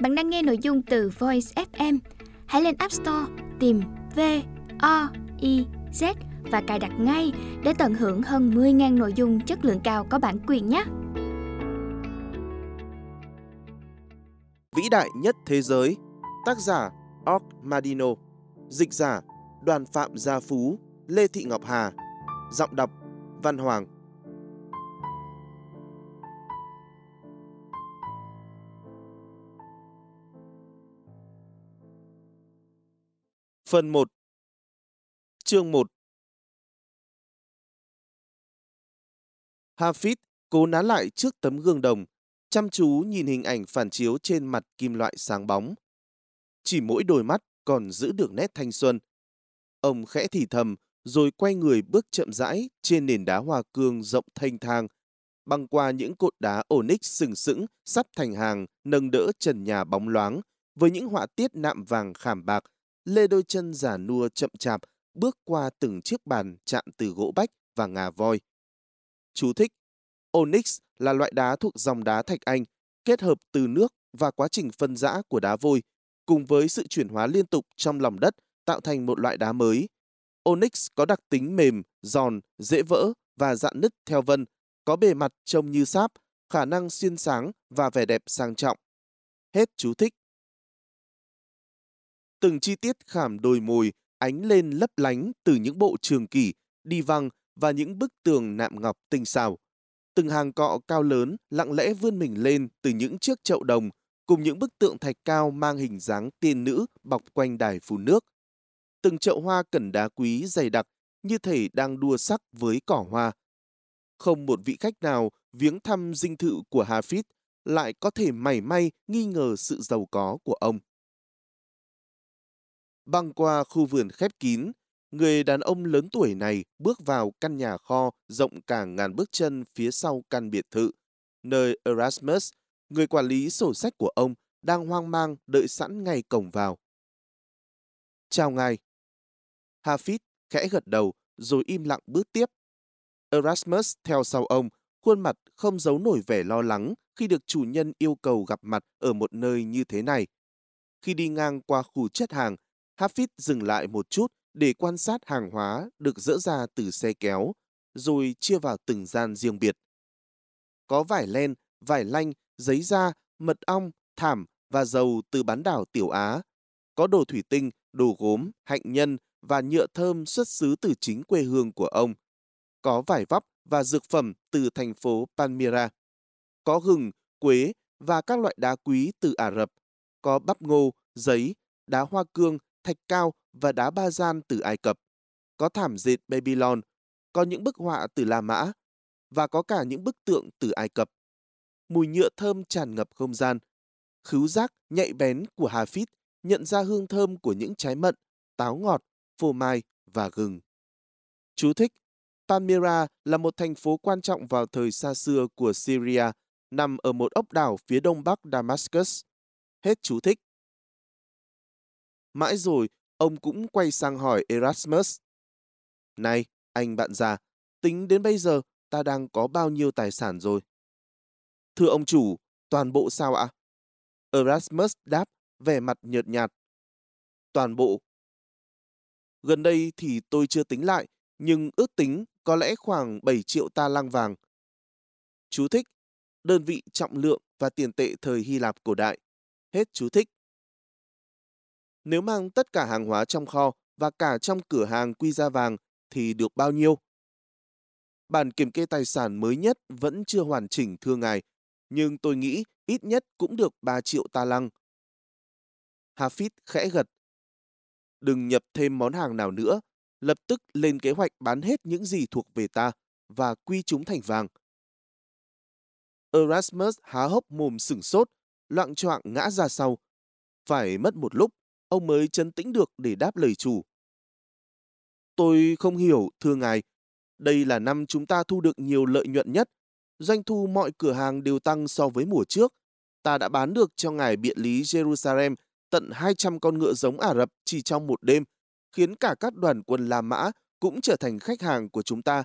Bạn đang nghe nội dung từ Voice FM. Hãy lên App Store tìm V O I Z và cài đặt ngay để tận hưởng hơn 10.000 nội dung chất lượng cao có bản quyền nhé. Vĩ đại nhất thế giới, tác giả Og Madino, dịch giả Đoàn Phạm Gia Phú, Lê Thị Ngọc Hà, giọng đọc Văn Hoàng. Phần 1 Chương 1 Hafid cố ná lại trước tấm gương đồng, chăm chú nhìn hình ảnh phản chiếu trên mặt kim loại sáng bóng. Chỉ mỗi đôi mắt còn giữ được nét thanh xuân. Ông khẽ thì thầm, rồi quay người bước chậm rãi trên nền đá hoa cương rộng thanh thang, băng qua những cột đá onyx sừng sững sắp thành hàng nâng đỡ trần nhà bóng loáng với những họa tiết nạm vàng khảm bạc lê đôi chân giả nua chậm chạp bước qua từng chiếc bàn chạm từ gỗ bách và ngà voi. Chú thích Onyx là loại đá thuộc dòng đá thạch anh, kết hợp từ nước và quá trình phân rã của đá vôi, cùng với sự chuyển hóa liên tục trong lòng đất tạo thành một loại đá mới. Onyx có đặc tính mềm, giòn, dễ vỡ và dạn nứt theo vân, có bề mặt trông như sáp, khả năng xuyên sáng và vẻ đẹp sang trọng. Hết chú thích. Từng chi tiết khảm đồi mồi ánh lên lấp lánh từ những bộ trường kỷ, đi văng và những bức tường nạm ngọc tinh xảo. Từng hàng cọ cao lớn lặng lẽ vươn mình lên từ những chiếc chậu đồng cùng những bức tượng thạch cao mang hình dáng tiên nữ bọc quanh đài phun nước. Từng chậu hoa cẩn đá quý dày đặc như thể đang đua sắc với cỏ hoa. Không một vị khách nào viếng thăm dinh thự của Hafid lại có thể mảy may nghi ngờ sự giàu có của ông. Băng qua khu vườn khép kín, người đàn ông lớn tuổi này bước vào căn nhà kho rộng cả ngàn bước chân phía sau căn biệt thự, nơi Erasmus, người quản lý sổ sách của ông, đang hoang mang đợi sẵn ngay cổng vào. Chào ngài. Hafid khẽ gật đầu rồi im lặng bước tiếp. Erasmus theo sau ông, khuôn mặt không giấu nổi vẻ lo lắng khi được chủ nhân yêu cầu gặp mặt ở một nơi như thế này. Khi đi ngang qua khu chất hàng, Hafid dừng lại một chút để quan sát hàng hóa được dỡ ra từ xe kéo, rồi chia vào từng gian riêng biệt. Có vải len, vải lanh, giấy da, mật ong, thảm và dầu từ bán đảo Tiểu Á. Có đồ thủy tinh, đồ gốm, hạnh nhân và nhựa thơm xuất xứ từ chính quê hương của ông. Có vải vóc và dược phẩm từ thành phố Palmyra. Có gừng, quế và các loại đá quý từ Ả Rập. Có bắp ngô, giấy, đá hoa cương, thạch cao và đá ba gian từ Ai Cập. Có thảm dệt Babylon, có những bức họa từ La Mã và có cả những bức tượng từ Ai Cập. Mùi nhựa thơm tràn ngập không gian. Khứu giác nhạy bén của hà phít nhận ra hương thơm của những trái mận, táo ngọt, phô mai và gừng. Chú thích Palmyra là một thành phố quan trọng vào thời xa xưa của Syria, nằm ở một ốc đảo phía đông bắc Damascus. Hết chú thích. Mãi rồi, ông cũng quay sang hỏi Erasmus. Này, anh bạn già, tính đến bây giờ ta đang có bao nhiêu tài sản rồi? Thưa ông chủ, toàn bộ sao ạ? Erasmus đáp, vẻ mặt nhợt nhạt. Toàn bộ. Gần đây thì tôi chưa tính lại, nhưng ước tính có lẽ khoảng 7 triệu ta lăng vàng. Chú thích, đơn vị trọng lượng và tiền tệ thời Hy Lạp cổ đại. Hết chú thích. Nếu mang tất cả hàng hóa trong kho và cả trong cửa hàng quy ra vàng thì được bao nhiêu? Bản kiểm kê tài sản mới nhất vẫn chưa hoàn chỉnh thưa ngài, nhưng tôi nghĩ ít nhất cũng được 3 triệu ta lăng. Hafid khẽ gật. Đừng nhập thêm món hàng nào nữa, lập tức lên kế hoạch bán hết những gì thuộc về ta và quy chúng thành vàng. Erasmus há hốc mồm sửng sốt, loạn choạng ngã ra sau. Phải mất một lúc, ông mới chấn tĩnh được để đáp lời chủ. Tôi không hiểu, thưa ngài. Đây là năm chúng ta thu được nhiều lợi nhuận nhất. Doanh thu mọi cửa hàng đều tăng so với mùa trước. Ta đã bán được cho ngài biện lý Jerusalem tận 200 con ngựa giống Ả Rập chỉ trong một đêm, khiến cả các đoàn quân La Mã cũng trở thành khách hàng của chúng ta.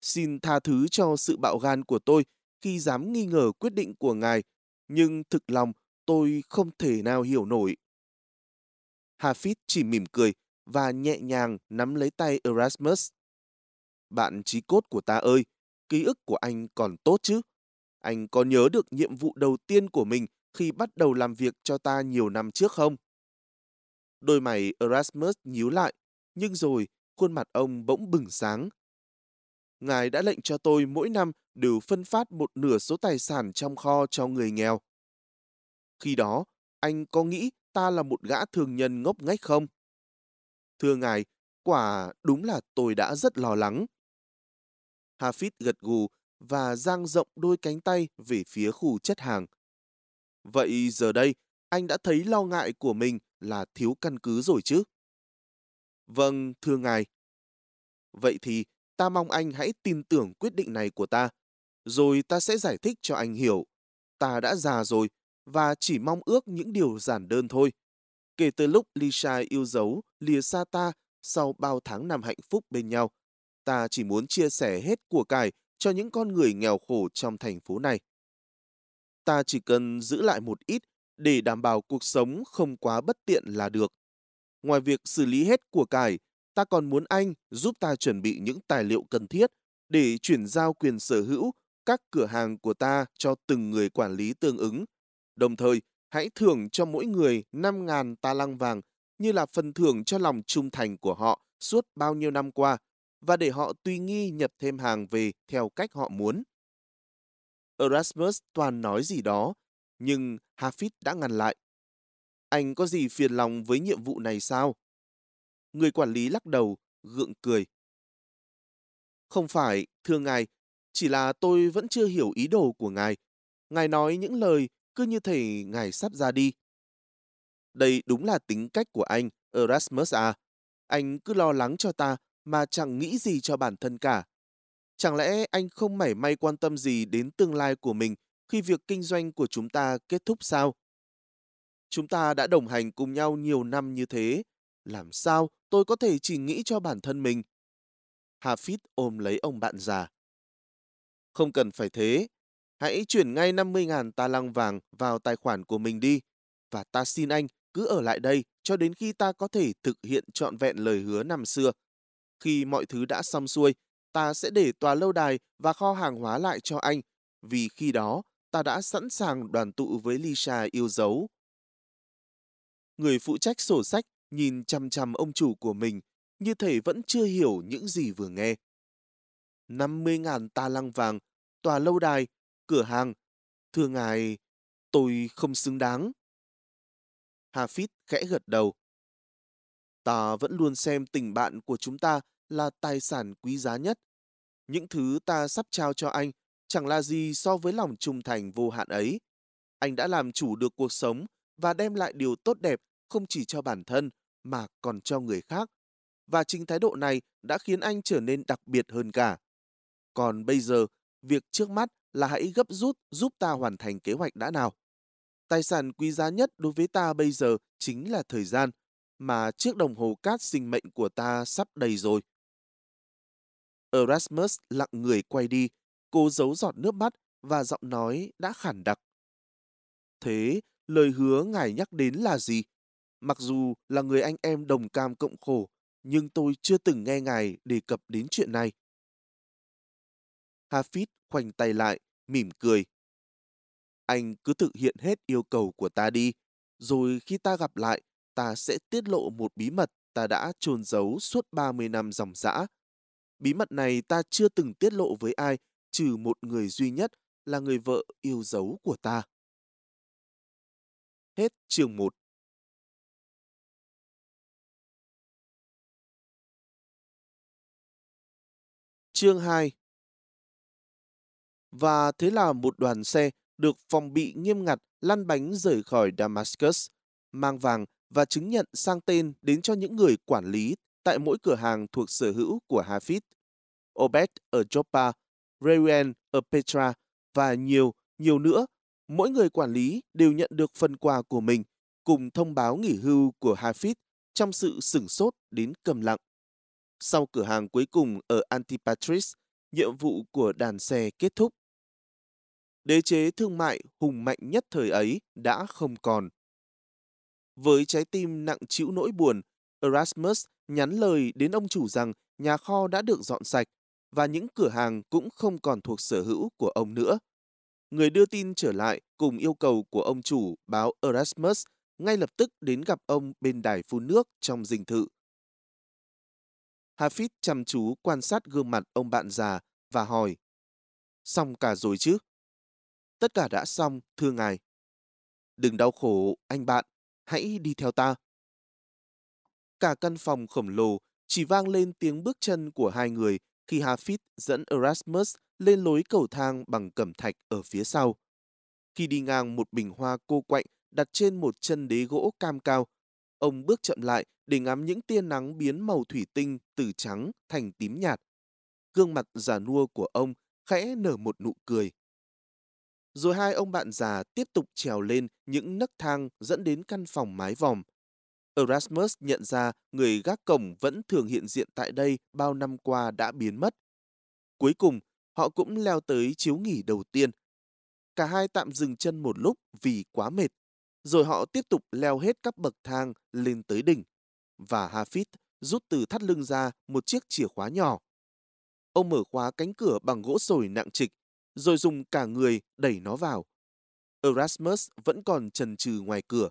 Xin tha thứ cho sự bạo gan của tôi khi dám nghi ngờ quyết định của ngài, nhưng thực lòng Tôi không thể nào hiểu nổi. Hafid chỉ mỉm cười và nhẹ nhàng nắm lấy tay Erasmus. Bạn trí cốt của ta ơi, ký ức của anh còn tốt chứ? Anh có nhớ được nhiệm vụ đầu tiên của mình khi bắt đầu làm việc cho ta nhiều năm trước không? Đôi mày Erasmus nhíu lại, nhưng rồi khuôn mặt ông bỗng bừng sáng. Ngài đã lệnh cho tôi mỗi năm đều phân phát một nửa số tài sản trong kho cho người nghèo. Khi đó, anh có nghĩ ta là một gã thường nhân ngốc nghếch không? Thưa ngài, quả đúng là tôi đã rất lo lắng. Hafid gật gù và dang rộng đôi cánh tay về phía khu chất hàng. Vậy giờ đây, anh đã thấy lo ngại của mình là thiếu căn cứ rồi chứ? Vâng, thưa ngài. Vậy thì ta mong anh hãy tin tưởng quyết định này của ta, rồi ta sẽ giải thích cho anh hiểu. Ta đã già rồi và chỉ mong ước những điều giản đơn thôi. Kể từ lúc Lisa yêu dấu, lìa xa ta sau bao tháng năm hạnh phúc bên nhau, ta chỉ muốn chia sẻ hết của cải cho những con người nghèo khổ trong thành phố này. Ta chỉ cần giữ lại một ít để đảm bảo cuộc sống không quá bất tiện là được. Ngoài việc xử lý hết của cải, ta còn muốn anh giúp ta chuẩn bị những tài liệu cần thiết để chuyển giao quyền sở hữu các cửa hàng của ta cho từng người quản lý tương ứng. Đồng thời, hãy thưởng cho mỗi người 5.000 ta lăng vàng như là phần thưởng cho lòng trung thành của họ suốt bao nhiêu năm qua và để họ tùy nghi nhập thêm hàng về theo cách họ muốn. Erasmus toàn nói gì đó, nhưng Hafid đã ngăn lại. Anh có gì phiền lòng với nhiệm vụ này sao? Người quản lý lắc đầu, gượng cười. Không phải, thưa ngài, chỉ là tôi vẫn chưa hiểu ý đồ của ngài. Ngài nói những lời cứ như thể ngài sắp ra đi. Đây đúng là tính cách của anh, Erasmus à. Anh cứ lo lắng cho ta mà chẳng nghĩ gì cho bản thân cả. Chẳng lẽ anh không mảy may quan tâm gì đến tương lai của mình khi việc kinh doanh của chúng ta kết thúc sao? Chúng ta đã đồng hành cùng nhau nhiều năm như thế. Làm sao tôi có thể chỉ nghĩ cho bản thân mình? Hafid ôm lấy ông bạn già. Không cần phải thế. Hãy chuyển ngay 50.000 ta lăng vàng vào tài khoản của mình đi. Và ta xin anh cứ ở lại đây cho đến khi ta có thể thực hiện trọn vẹn lời hứa năm xưa. Khi mọi thứ đã xong xuôi, ta sẽ để tòa lâu đài và kho hàng hóa lại cho anh, vì khi đó ta đã sẵn sàng đoàn tụ với Lisa yêu dấu. Người phụ trách sổ sách nhìn chăm chăm ông chủ của mình, như thể vẫn chưa hiểu những gì vừa nghe. 50.000 ta lăng vàng, tòa lâu đài, cửa hàng. Thưa ngài, tôi không xứng đáng. Hafid khẽ gật đầu. Ta vẫn luôn xem tình bạn của chúng ta là tài sản quý giá nhất. Những thứ ta sắp trao cho anh chẳng là gì so với lòng trung thành vô hạn ấy. Anh đã làm chủ được cuộc sống và đem lại điều tốt đẹp không chỉ cho bản thân mà còn cho người khác. Và chính thái độ này đã khiến anh trở nên đặc biệt hơn cả. Còn bây giờ, việc trước mắt là hãy gấp rút giúp ta hoàn thành kế hoạch đã nào. Tài sản quý giá nhất đối với ta bây giờ chính là thời gian, mà chiếc đồng hồ cát sinh mệnh của ta sắp đầy rồi. Erasmus lặng người quay đi, cố giấu giọt nước mắt và giọng nói đã khản đặc. Thế, lời hứa ngài nhắc đến là gì? Mặc dù là người anh em đồng cam cộng khổ, nhưng tôi chưa từng nghe ngài đề cập đến chuyện này. Hafid khoanh tay lại, mỉm cười. Anh cứ thực hiện hết yêu cầu của ta đi, rồi khi ta gặp lại, ta sẽ tiết lộ một bí mật ta đã trôn giấu suốt 30 năm dòng dã. Bí mật này ta chưa từng tiết lộ với ai, trừ một người duy nhất là người vợ yêu dấu của ta. Hết chương 1 Chương 2 và thế là một đoàn xe được phòng bị nghiêm ngặt lăn bánh rời khỏi Damascus, mang vàng và chứng nhận sang tên đến cho những người quản lý tại mỗi cửa hàng thuộc sở hữu của Hafid. Obed ở Joppa, Reuel ở Petra và nhiều, nhiều nữa, mỗi người quản lý đều nhận được phần quà của mình cùng thông báo nghỉ hưu của Hafid trong sự sửng sốt đến cầm lặng. Sau cửa hàng cuối cùng ở Antipatris, nhiệm vụ của đàn xe kết thúc đế chế thương mại hùng mạnh nhất thời ấy đã không còn. Với trái tim nặng chịu nỗi buồn, Erasmus nhắn lời đến ông chủ rằng nhà kho đã được dọn sạch và những cửa hàng cũng không còn thuộc sở hữu của ông nữa. Người đưa tin trở lại cùng yêu cầu của ông chủ báo Erasmus ngay lập tức đến gặp ông bên đài phun nước trong dinh thự. Hafid chăm chú quan sát gương mặt ông bạn già và hỏi Xong cả rồi chứ? Tất cả đã xong, thưa ngài. Đừng đau khổ, anh bạn, hãy đi theo ta. Cả căn phòng khổng lồ chỉ vang lên tiếng bước chân của hai người khi Hafid dẫn Erasmus lên lối cầu thang bằng cẩm thạch ở phía sau. Khi đi ngang một bình hoa cô quạnh đặt trên một chân đế gỗ cam cao, ông bước chậm lại để ngắm những tia nắng biến màu thủy tinh từ trắng thành tím nhạt. Gương mặt già nua của ông khẽ nở một nụ cười. Rồi hai ông bạn già tiếp tục trèo lên những nấc thang dẫn đến căn phòng mái vòm. Erasmus nhận ra người gác cổng vẫn thường hiện diện tại đây bao năm qua đã biến mất. Cuối cùng, họ cũng leo tới chiếu nghỉ đầu tiên. Cả hai tạm dừng chân một lúc vì quá mệt, rồi họ tiếp tục leo hết các bậc thang lên tới đỉnh. Và Hafid rút từ thắt lưng ra một chiếc chìa khóa nhỏ. Ông mở khóa cánh cửa bằng gỗ sồi nặng trịch, rồi dùng cả người đẩy nó vào. Erasmus vẫn còn chần chừ ngoài cửa.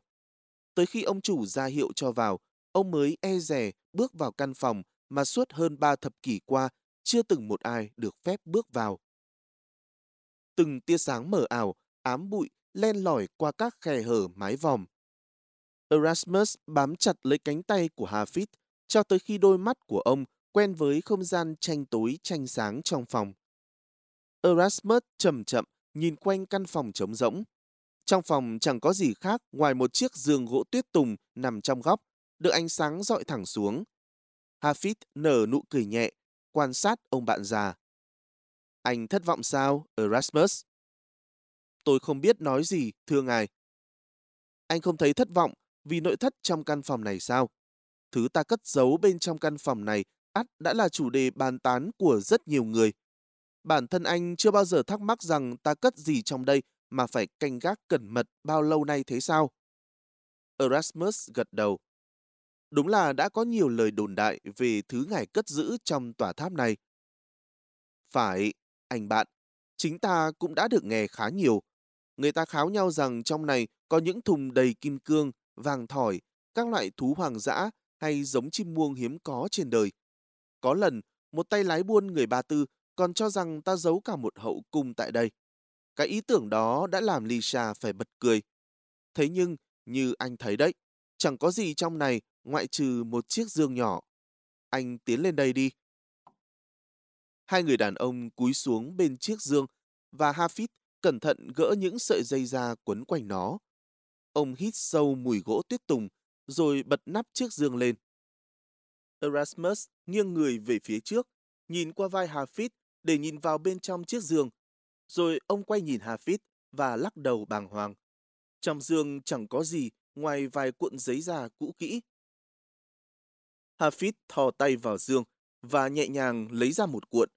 Tới khi ông chủ ra hiệu cho vào, ông mới e rè bước vào căn phòng mà suốt hơn ba thập kỷ qua chưa từng một ai được phép bước vào. Từng tia sáng mờ ảo, ám bụi, len lỏi qua các khe hở mái vòm. Erasmus bám chặt lấy cánh tay của Hafid cho tới khi đôi mắt của ông quen với không gian tranh tối tranh sáng trong phòng. Erasmus chậm chậm nhìn quanh căn phòng trống rỗng. Trong phòng chẳng có gì khác ngoài một chiếc giường gỗ tuyết tùng nằm trong góc, được ánh sáng dọi thẳng xuống. Hafid nở nụ cười nhẹ, quan sát ông bạn già. Anh thất vọng sao, Erasmus? Tôi không biết nói gì, thưa ngài. Anh không thấy thất vọng vì nội thất trong căn phòng này sao? Thứ ta cất giấu bên trong căn phòng này ắt đã là chủ đề bàn tán của rất nhiều người. Bản thân anh chưa bao giờ thắc mắc rằng ta cất gì trong đây mà phải canh gác cẩn mật bao lâu nay thế sao? Erasmus gật đầu. Đúng là đã có nhiều lời đồn đại về thứ ngài cất giữ trong tòa tháp này. Phải, anh bạn, chính ta cũng đã được nghe khá nhiều. Người ta kháo nhau rằng trong này có những thùng đầy kim cương, vàng thỏi, các loại thú hoàng dã hay giống chim muông hiếm có trên đời. Có lần, một tay lái buôn người Ba Tư còn cho rằng ta giấu cả một hậu cung tại đây. Cái ý tưởng đó đã làm Lisa phải bật cười. Thế nhưng, như anh thấy đấy, chẳng có gì trong này ngoại trừ một chiếc dương nhỏ. Anh tiến lên đây đi. Hai người đàn ông cúi xuống bên chiếc dương và Hafid cẩn thận gỡ những sợi dây da quấn quanh nó. Ông hít sâu mùi gỗ tuyết tùng rồi bật nắp chiếc dương lên. Erasmus nghiêng người về phía trước, nhìn qua vai Hafid để nhìn vào bên trong chiếc giường. Rồi ông quay nhìn Hafid và lắc đầu bàng hoàng. Trong giường chẳng có gì ngoài vài cuộn giấy da cũ kỹ. Hafid thò tay vào giường và nhẹ nhàng lấy ra một cuộn.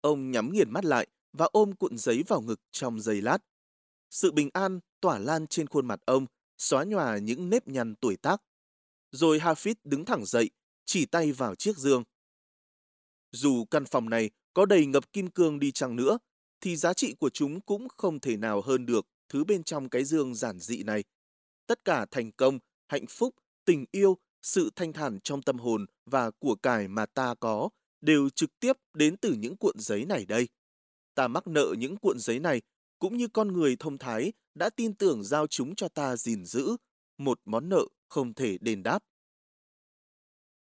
Ông nhắm nghiền mắt lại và ôm cuộn giấy vào ngực trong giây lát. Sự bình an tỏa lan trên khuôn mặt ông, xóa nhòa những nếp nhăn tuổi tác. Rồi Hafid đứng thẳng dậy, chỉ tay vào chiếc giường. Dù căn phòng này có đầy ngập kim cương đi chăng nữa, thì giá trị của chúng cũng không thể nào hơn được thứ bên trong cái dương giản dị này. Tất cả thành công, hạnh phúc, tình yêu, sự thanh thản trong tâm hồn và của cải mà ta có đều trực tiếp đến từ những cuộn giấy này đây. Ta mắc nợ những cuộn giấy này cũng như con người thông thái đã tin tưởng giao chúng cho ta gìn giữ, một món nợ không thể đền đáp.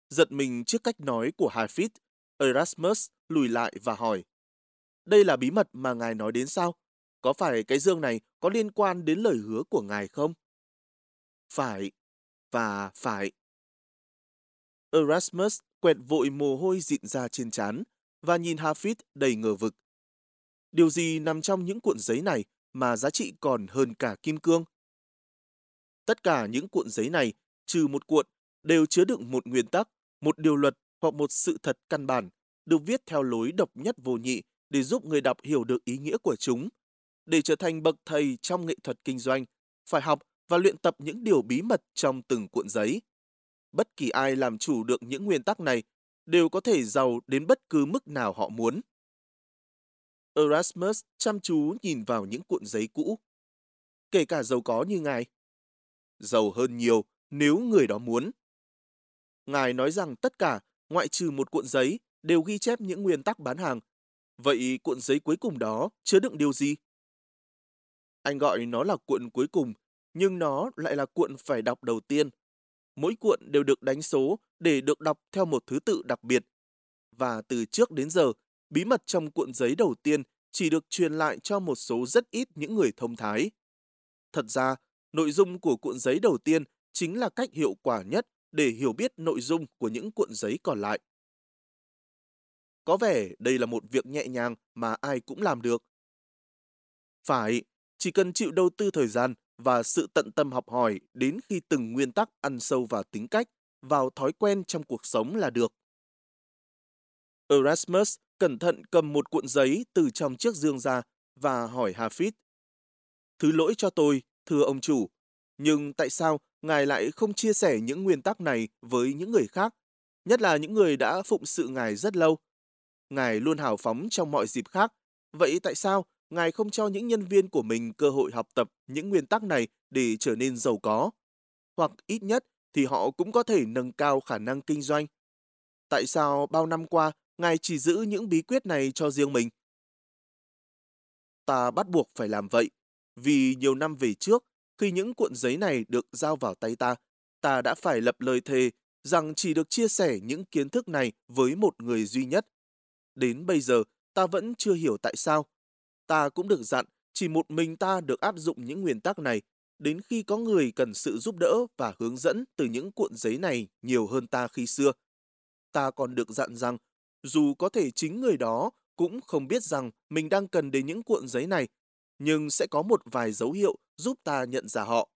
Giật mình trước cách nói của Hafid, Erasmus lùi lại và hỏi. Đây là bí mật mà ngài nói đến sao? Có phải cái dương này có liên quan đến lời hứa của ngài không? Phải, và phải. Erasmus quẹt vội mồ hôi dịn ra trên trán và nhìn Hafid đầy ngờ vực. Điều gì nằm trong những cuộn giấy này mà giá trị còn hơn cả kim cương? Tất cả những cuộn giấy này, trừ một cuộn, đều chứa đựng một nguyên tắc, một điều luật hoặc một sự thật căn bản, được viết theo lối độc nhất vô nhị để giúp người đọc hiểu được ý nghĩa của chúng. để trở thành bậc thầy trong nghệ thuật kinh doanh, phải học và luyện tập những điều bí mật trong từng cuộn giấy. Bất kỳ ai làm chủ được những nguyên tắc này đều có thể giàu đến bất cứ mức nào họ muốn. Erasmus chăm chú nhìn vào những cuộn giấy cũ. Kể cả giàu có như ngài. Giàu hơn nhiều nếu người đó muốn. Ngài nói rằng tất cả, ngoại trừ một cuộn giấy, đều ghi chép những nguyên tắc bán hàng. Vậy cuộn giấy cuối cùng đó chứa đựng điều gì? Anh gọi nó là cuộn cuối cùng, nhưng nó lại là cuộn phải đọc đầu tiên. Mỗi cuộn đều được đánh số để được đọc theo một thứ tự đặc biệt. Và từ trước đến giờ, bí mật trong cuộn giấy đầu tiên chỉ được truyền lại cho một số rất ít những người thông thái. Thật ra, nội dung của cuộn giấy đầu tiên chính là cách hiệu quả nhất để hiểu biết nội dung của những cuộn giấy còn lại. Có vẻ đây là một việc nhẹ nhàng mà ai cũng làm được. Phải, chỉ cần chịu đầu tư thời gian và sự tận tâm học hỏi đến khi từng nguyên tắc ăn sâu vào tính cách, vào thói quen trong cuộc sống là được. Erasmus cẩn thận cầm một cuộn giấy từ trong chiếc dương ra và hỏi Hafid. Thứ lỗi cho tôi, thưa ông chủ, nhưng tại sao ngài lại không chia sẻ những nguyên tắc này với những người khác, nhất là những người đã phụng sự ngài rất lâu? Ngài luôn hào phóng trong mọi dịp khác, vậy tại sao ngài không cho những nhân viên của mình cơ hội học tập những nguyên tắc này để trở nên giàu có? Hoặc ít nhất thì họ cũng có thể nâng cao khả năng kinh doanh. Tại sao bao năm qua ngài chỉ giữ những bí quyết này cho riêng mình? Ta bắt buộc phải làm vậy, vì nhiều năm về trước, khi những cuộn giấy này được giao vào tay ta, ta đã phải lập lời thề rằng chỉ được chia sẻ những kiến thức này với một người duy nhất. Đến bây giờ, ta vẫn chưa hiểu tại sao. Ta cũng được dặn, chỉ một mình ta được áp dụng những nguyên tắc này, đến khi có người cần sự giúp đỡ và hướng dẫn từ những cuộn giấy này nhiều hơn ta khi xưa. Ta còn được dặn rằng, dù có thể chính người đó cũng không biết rằng mình đang cần đến những cuộn giấy này, nhưng sẽ có một vài dấu hiệu giúp ta nhận ra họ.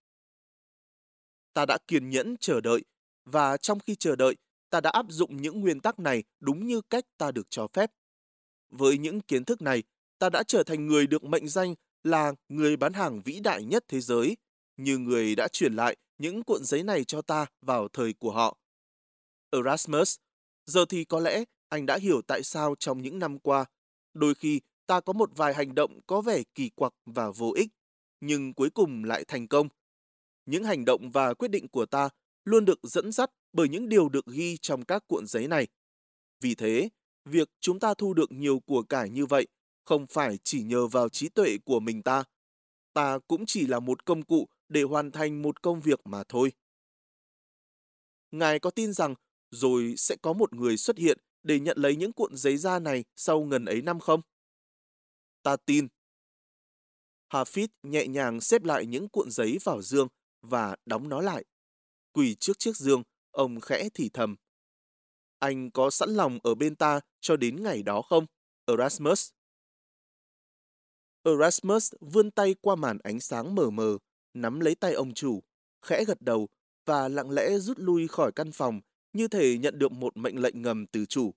Ta đã kiên nhẫn chờ đợi, và trong khi chờ đợi, ta đã áp dụng những nguyên tắc này đúng như cách ta được cho phép. Với những kiến thức này, ta đã trở thành người được mệnh danh là người bán hàng vĩ đại nhất thế giới, như người đã truyền lại những cuộn giấy này cho ta vào thời của họ. Erasmus, giờ thì có lẽ anh đã hiểu tại sao trong những năm qua, đôi khi ta có một vài hành động có vẻ kỳ quặc và vô ích, nhưng cuối cùng lại thành công. Những hành động và quyết định của ta luôn được dẫn dắt bởi những điều được ghi trong các cuộn giấy này. Vì thế, việc chúng ta thu được nhiều của cải như vậy không phải chỉ nhờ vào trí tuệ của mình ta. Ta cũng chỉ là một công cụ để hoàn thành một công việc mà thôi. Ngài có tin rằng rồi sẽ có một người xuất hiện để nhận lấy những cuộn giấy da này sau ngần ấy năm không? Ta tin. Hafid nhẹ nhàng xếp lại những cuộn giấy vào dương và đóng nó lại. Quỳ trước chiếc dương, ông khẽ thì thầm. Anh có sẵn lòng ở bên ta cho đến ngày đó không, Erasmus? Erasmus vươn tay qua màn ánh sáng mờ mờ, nắm lấy tay ông chủ, khẽ gật đầu và lặng lẽ rút lui khỏi căn phòng như thể nhận được một mệnh lệnh ngầm từ chủ.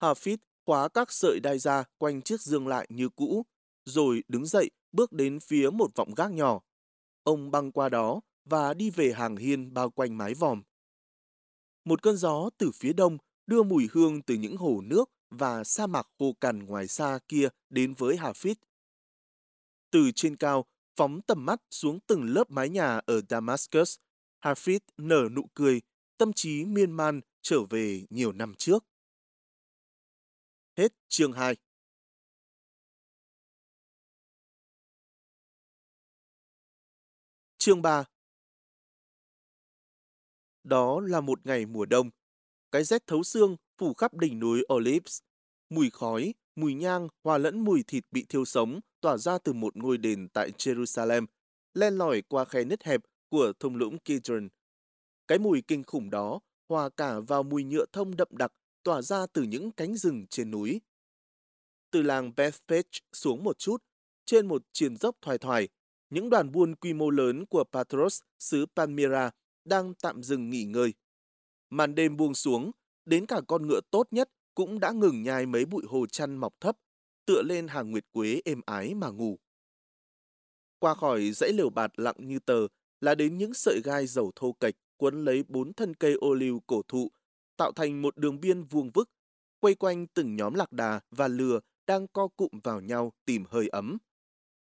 Hafid khóa các sợi đai ra quanh chiếc dương lại như cũ, rồi đứng dậy bước đến phía một vọng gác nhỏ. Ông băng qua đó và đi về hàng hiên bao quanh mái vòm. Một cơn gió từ phía đông đưa mùi hương từ những hồ nước và sa mạc khô cằn ngoài xa kia đến với Hafid. Từ trên cao, phóng tầm mắt xuống từng lớp mái nhà ở Damascus, Hafid nở nụ cười, tâm trí miên man trở về nhiều năm trước. Hết chương 2 Chương 3 Đó là một ngày mùa đông. Cái rét thấu xương phủ khắp đỉnh núi Olives. Mùi khói, mùi nhang hòa lẫn mùi thịt bị thiêu sống tỏa ra từ một ngôi đền tại Jerusalem, len lỏi qua khe nứt hẹp của thung lũng Kidron. Cái mùi kinh khủng đó hòa cả vào mùi nhựa thông đậm đặc tỏa ra từ những cánh rừng trên núi. Từ làng Bethpage xuống một chút, trên một triển dốc thoải thoải, những đoàn buôn quy mô lớn của Patros, xứ Palmyra, đang tạm dừng nghỉ ngơi. Màn đêm buông xuống, đến cả con ngựa tốt nhất cũng đã ngừng nhai mấy bụi hồ chăn mọc thấp, tựa lên hàng nguyệt quế êm ái mà ngủ. Qua khỏi dãy lều bạt lặng như tờ là đến những sợi gai dầu thô kệch quấn lấy bốn thân cây ô liu cổ thụ, tạo thành một đường biên vuông vức, quay quanh từng nhóm lạc đà và lừa đang co cụm vào nhau tìm hơi ấm.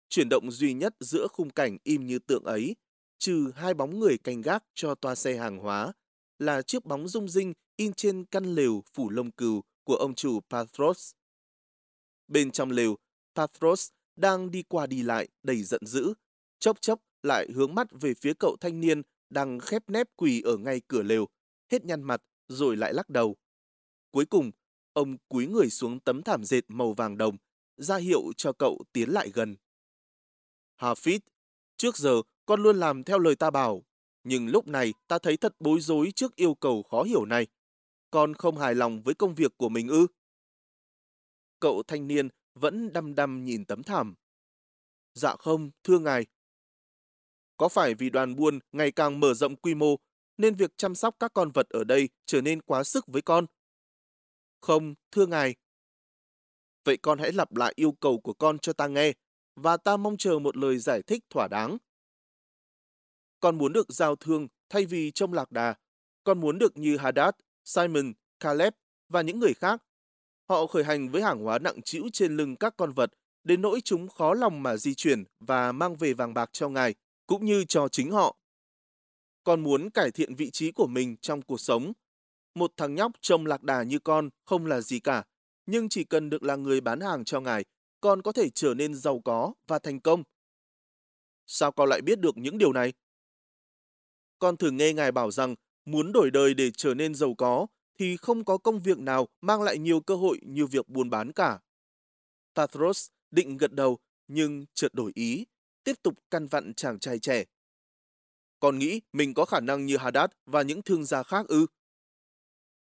Chuyển động duy nhất giữa khung cảnh im như tượng ấy, trừ hai bóng người canh gác cho toa xe hàng hóa, là chiếc bóng rung rinh in trên căn lều phủ lông cừu của ông chủ Pathros. Bên trong lều, Pathros đang đi qua đi lại đầy giận dữ, chốc chốc lại hướng mắt về phía cậu thanh niên đang khép nép quỳ ở ngay cửa lều, hết nhăn mặt rồi lại lắc đầu. Cuối cùng, ông cúi người xuống tấm thảm dệt màu vàng đồng, ra hiệu cho cậu tiến lại gần. Hafid, trước giờ con luôn làm theo lời ta bảo, nhưng lúc này ta thấy thật bối rối trước yêu cầu khó hiểu này. Con không hài lòng với công việc của mình ư? Cậu thanh niên vẫn đăm đăm nhìn tấm thảm. Dạ không, thưa ngài. Có phải vì đoàn buôn ngày càng mở rộng quy mô nên việc chăm sóc các con vật ở đây trở nên quá sức với con? Không, thưa ngài. Vậy con hãy lặp lại yêu cầu của con cho ta nghe và ta mong chờ một lời giải thích thỏa đáng. Con muốn được giao thương thay vì trông lạc đà. Con muốn được như Haddad, Simon, Caleb và những người khác. Họ khởi hành với hàng hóa nặng trĩu trên lưng các con vật, đến nỗi chúng khó lòng mà di chuyển và mang về vàng bạc cho ngài, cũng như cho chính họ. Con muốn cải thiện vị trí của mình trong cuộc sống. Một thằng nhóc trông lạc đà như con không là gì cả, nhưng chỉ cần được là người bán hàng cho ngài, con có thể trở nên giàu có và thành công. Sao con lại biết được những điều này? Con thường nghe ngài bảo rằng muốn đổi đời để trở nên giàu có thì không có công việc nào mang lại nhiều cơ hội như việc buôn bán cả. Pathros định gật đầu nhưng chợt đổi ý, tiếp tục căn vặn chàng trai trẻ. Con nghĩ mình có khả năng như Haddad và những thương gia khác ư?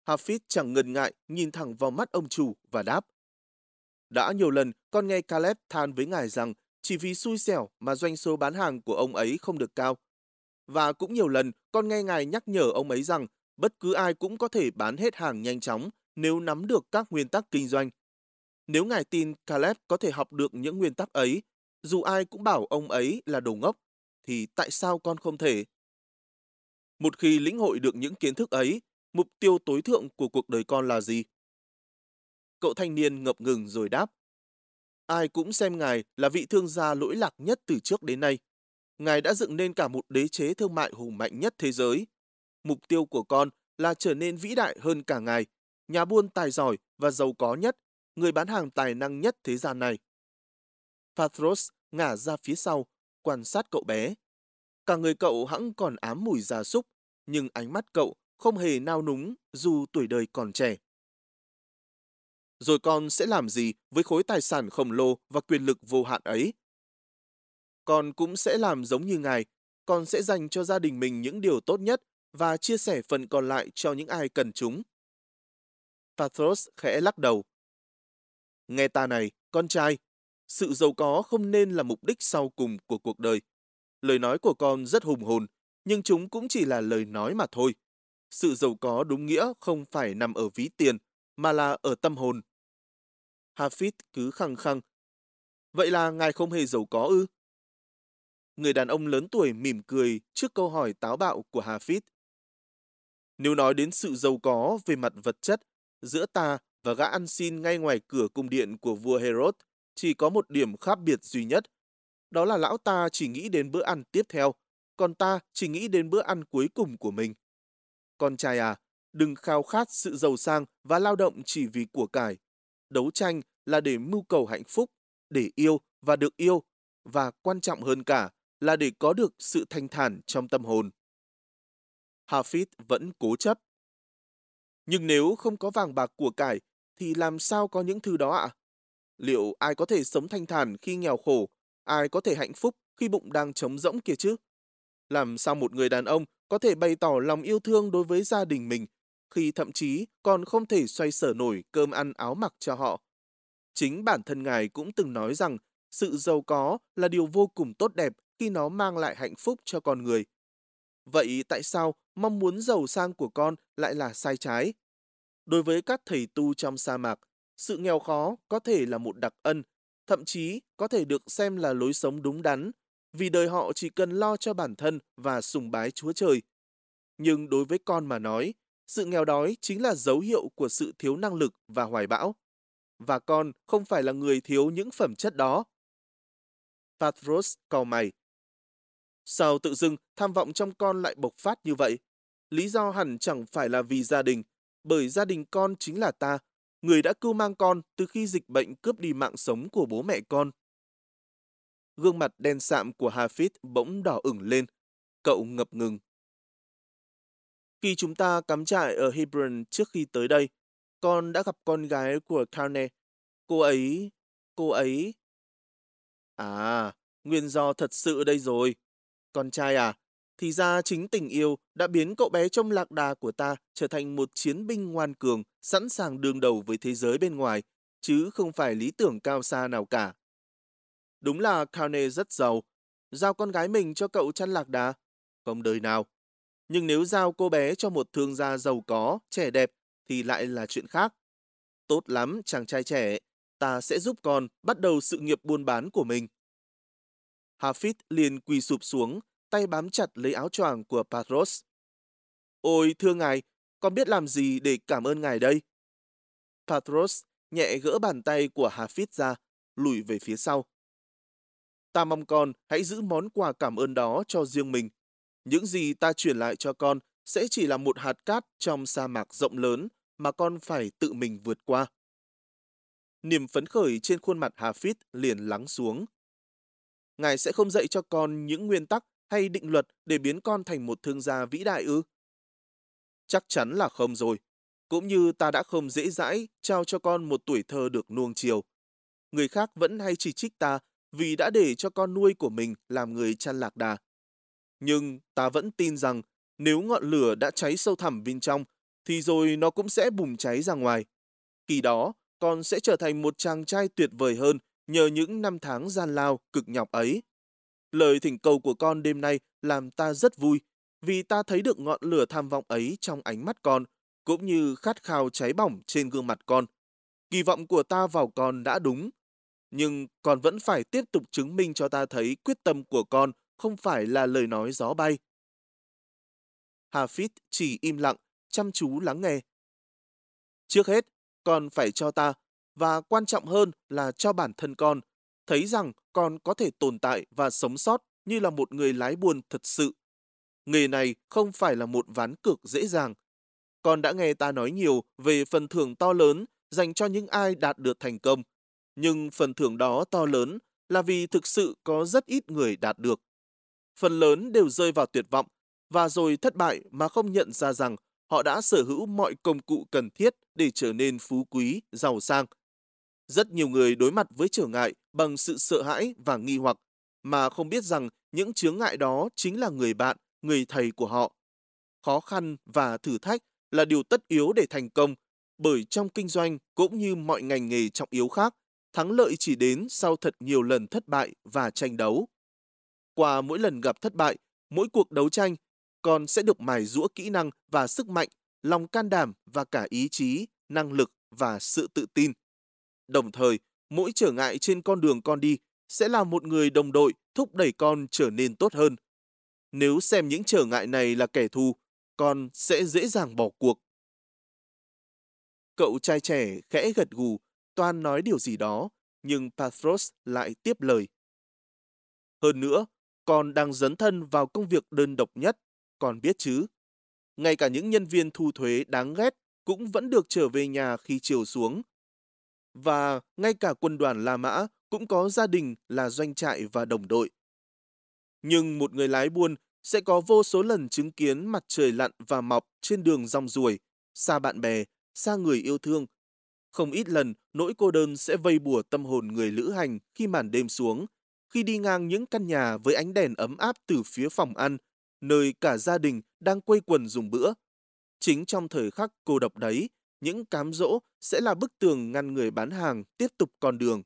Hafiz chẳng ngần ngại nhìn thẳng vào mắt ông chủ và đáp. Đã nhiều lần con nghe Caleb than với ngài rằng chỉ vì xui xẻo mà doanh số bán hàng của ông ấy không được cao. Và cũng nhiều lần con nghe ngài nhắc nhở ông ấy rằng bất cứ ai cũng có thể bán hết hàng nhanh chóng nếu nắm được các nguyên tắc kinh doanh. Nếu ngài tin Caleb có thể học được những nguyên tắc ấy, dù ai cũng bảo ông ấy là đồ ngốc, thì tại sao con không thể? Một khi lĩnh hội được những kiến thức ấy, mục tiêu tối thượng của cuộc đời con là gì? Cậu thanh niên ngập ngừng rồi đáp. Ai cũng xem ngài là vị thương gia lỗi lạc nhất từ trước đến nay. Ngài đã dựng nên cả một đế chế thương mại hùng mạnh nhất thế giới. Mục tiêu của con là trở nên vĩ đại hơn cả ngài, nhà buôn tài giỏi và giàu có nhất, người bán hàng tài năng nhất thế gian này. Pathros ngả ra phía sau, quan sát cậu bé. Cả người cậu hẳn còn ám mùi gia súc, nhưng ánh mắt cậu không hề nao núng dù tuổi đời còn trẻ. Rồi con sẽ làm gì với khối tài sản khổng lồ và quyền lực vô hạn ấy? Con cũng sẽ làm giống như ngài, con sẽ dành cho gia đình mình những điều tốt nhất và chia sẻ phần còn lại cho những ai cần chúng. Pathros khẽ lắc đầu. Nghe ta này, con trai, sự giàu có không nên là mục đích sau cùng của cuộc đời. Lời nói của con rất hùng hồn, nhưng chúng cũng chỉ là lời nói mà thôi. Sự giàu có đúng nghĩa không phải nằm ở ví tiền, mà là ở tâm hồn. Hafid cứ khăng khăng. Vậy là ngài không hề giàu có ư? Người đàn ông lớn tuổi mỉm cười trước câu hỏi táo bạo của Hafid. Nếu nói đến sự giàu có về mặt vật chất giữa ta và gã ăn xin ngay ngoài cửa cung điện của vua Herod, chỉ có một điểm khác biệt duy nhất. Đó là lão ta chỉ nghĩ đến bữa ăn tiếp theo, còn ta chỉ nghĩ đến bữa ăn cuối cùng của mình. Con trai à, đừng khao khát sự giàu sang và lao động chỉ vì của cải. Đấu tranh là để mưu cầu hạnh phúc, để yêu và được yêu, và quan trọng hơn cả là để có được sự thanh thản trong tâm hồn. Hafid vẫn cố chấp. Nhưng nếu không có vàng bạc của cải, thì làm sao có những thứ đó ạ? Liệu ai có thể sống thanh thản khi nghèo khổ? Ai có thể hạnh phúc khi bụng đang trống rỗng kia chứ? Làm sao một người đàn ông có thể bày tỏ lòng yêu thương đối với gia đình mình khi thậm chí còn không thể xoay sở nổi cơm ăn áo mặc cho họ? Chính bản thân ngài cũng từng nói rằng sự giàu có là điều vô cùng tốt đẹp khi nó mang lại hạnh phúc cho con người. Vậy tại sao mong muốn giàu sang của con lại là sai trái? Đối với các thầy tu trong sa mạc, sự nghèo khó có thể là một đặc ân, thậm chí có thể được xem là lối sống đúng đắn, vì đời họ chỉ cần lo cho bản thân và sùng bái Chúa Trời. Nhưng đối với con mà nói, sự nghèo đói chính là dấu hiệu của sự thiếu năng lực và hoài bão. Và con không phải là người thiếu những phẩm chất đó. Patros cầu mày. Sao tự dưng tham vọng trong con lại bộc phát như vậy? Lý do hẳn chẳng phải là vì gia đình, bởi gia đình con chính là ta, người đã cưu mang con từ khi dịch bệnh cướp đi mạng sống của bố mẹ con. Gương mặt đen sạm của Hafid bỗng đỏ ửng lên. Cậu ngập ngừng. Khi chúng ta cắm trại ở Hebron trước khi tới đây, con đã gặp con gái của Carne. Cô ấy... cô ấy... À, nguyên do thật sự đây rồi. Con trai à, thì ra chính tình yêu đã biến cậu bé trong lạc đà của ta trở thành một chiến binh ngoan cường, sẵn sàng đương đầu với thế giới bên ngoài, chứ không phải lý tưởng cao xa nào cả. Đúng là Kane rất giàu, giao con gái mình cho cậu chăn lạc đà. Không đời nào. Nhưng nếu giao cô bé cho một thương gia giàu có, trẻ đẹp, thì lại là chuyện khác. Tốt lắm, chàng trai trẻ, ta sẽ giúp con bắt đầu sự nghiệp buôn bán của mình. Hafid liền quỳ sụp xuống, tay bám chặt lấy áo choàng của Patros. Ôi, thưa ngài, con biết làm gì để cảm ơn ngài đây? Patros nhẹ gỡ bàn tay của Hafid ra, lùi về phía sau. Ta mong con hãy giữ món quà cảm ơn đó cho riêng mình. Những gì ta chuyển lại cho con sẽ chỉ là một hạt cát trong sa mạc rộng lớn mà con phải tự mình vượt qua. Niềm phấn khởi trên khuôn mặt Hafid liền lắng xuống. Ngài sẽ không dạy cho con những nguyên tắc hay định luật để biến con thành một thương gia vĩ đại ư? Chắc chắn là không rồi. Cũng như ta đã không dễ dãi trao cho con một tuổi thơ được nuông chiều. Người khác vẫn hay chỉ trích ta vì đã để cho con nuôi của mình làm người chăn lạc đà. Nhưng ta vẫn tin rằng nếu ngọn lửa đã cháy sâu thẳm bên trong, thì rồi nó cũng sẽ bùng cháy ra ngoài. Khi đó, con sẽ trở thành một chàng trai tuyệt vời hơn nhờ những năm tháng gian lao, cực nhọc ấy. Lời thỉnh cầu của con đêm nay làm ta rất vui, vì ta thấy được ngọn lửa tham vọng ấy trong ánh mắt con, cũng như khát khao cháy bỏng trên gương mặt con. Kỳ vọng của ta vào con đã đúng, nhưng con vẫn phải tiếp tục chứng minh cho ta thấy quyết tâm của con không phải là lời nói gió bay. Hafid chỉ im lặng, chăm chú lắng nghe. Trước hết, con phải cho ta, và quan trọng hơn là cho bản thân con, thấy rằng con có thể tồn tại và sống sót như là một người lái buôn thật sự. Nghề này không phải là một ván cược dễ dàng. Con đã nghe ta nói nhiều về phần thưởng to lớn dành cho những ai đạt được thành công, nhưng phần thưởng đó to lớn là vì thực sự có rất ít người đạt được. Phần lớn đều rơi vào tuyệt vọng và rồi thất bại mà không nhận ra rằng họ đã sở hữu mọi công cụ cần thiết để trở nên phú quý, giàu sang. Rất nhiều người đối mặt với trở ngại bằng sự sợ hãi và nghi hoặc, mà không biết rằng những chướng ngại đó chính là người bạn, người thầy của họ. Khó khăn và thử thách là điều tất yếu để thành công, bởi trong kinh doanh cũng như mọi ngành nghề trọng yếu khác, thắng lợi chỉ đến sau thật nhiều lần thất bại và tranh đấu. Qua mỗi lần gặp thất bại, mỗi cuộc đấu tranh, con sẽ được mài rũa kỹ năng và sức mạnh, lòng can đảm và cả ý chí, năng lực và sự tự tin. Đồng thời, mỗi trở ngại trên con đường con đi sẽ là một người đồng đội thúc đẩy con trở nên tốt hơn. Nếu xem những trở ngại này là kẻ thù, con sẽ dễ dàng bỏ cuộc. Cậu trai trẻ khẽ gật gù Toan nói điều gì đó, nhưng Pathros lại tiếp lời. Hơn nữa, con đang dấn thân vào công việc đơn độc nhất, con biết chứ. Ngay cả những nhân viên thu thuế đáng ghét cũng vẫn được trở về nhà khi chiều xuống. Và ngay cả quân đoàn La Mã cũng có gia đình là doanh trại và đồng đội. Nhưng một người lái buôn sẽ có vô số lần chứng kiến mặt trời lặn và mọc trên đường rong ruổi, xa bạn bè, xa người yêu thương, không ít lần, nỗi cô đơn sẽ vây bùa tâm hồn người lữ hành khi màn đêm xuống, khi đi ngang những căn nhà với ánh đèn ấm áp từ phía phòng ăn, nơi cả gia đình đang quây quần dùng bữa. Chính trong thời khắc cô độc đấy, những cám dỗ sẽ là bức tường ngăn người bán hàng tiếp tục con đường.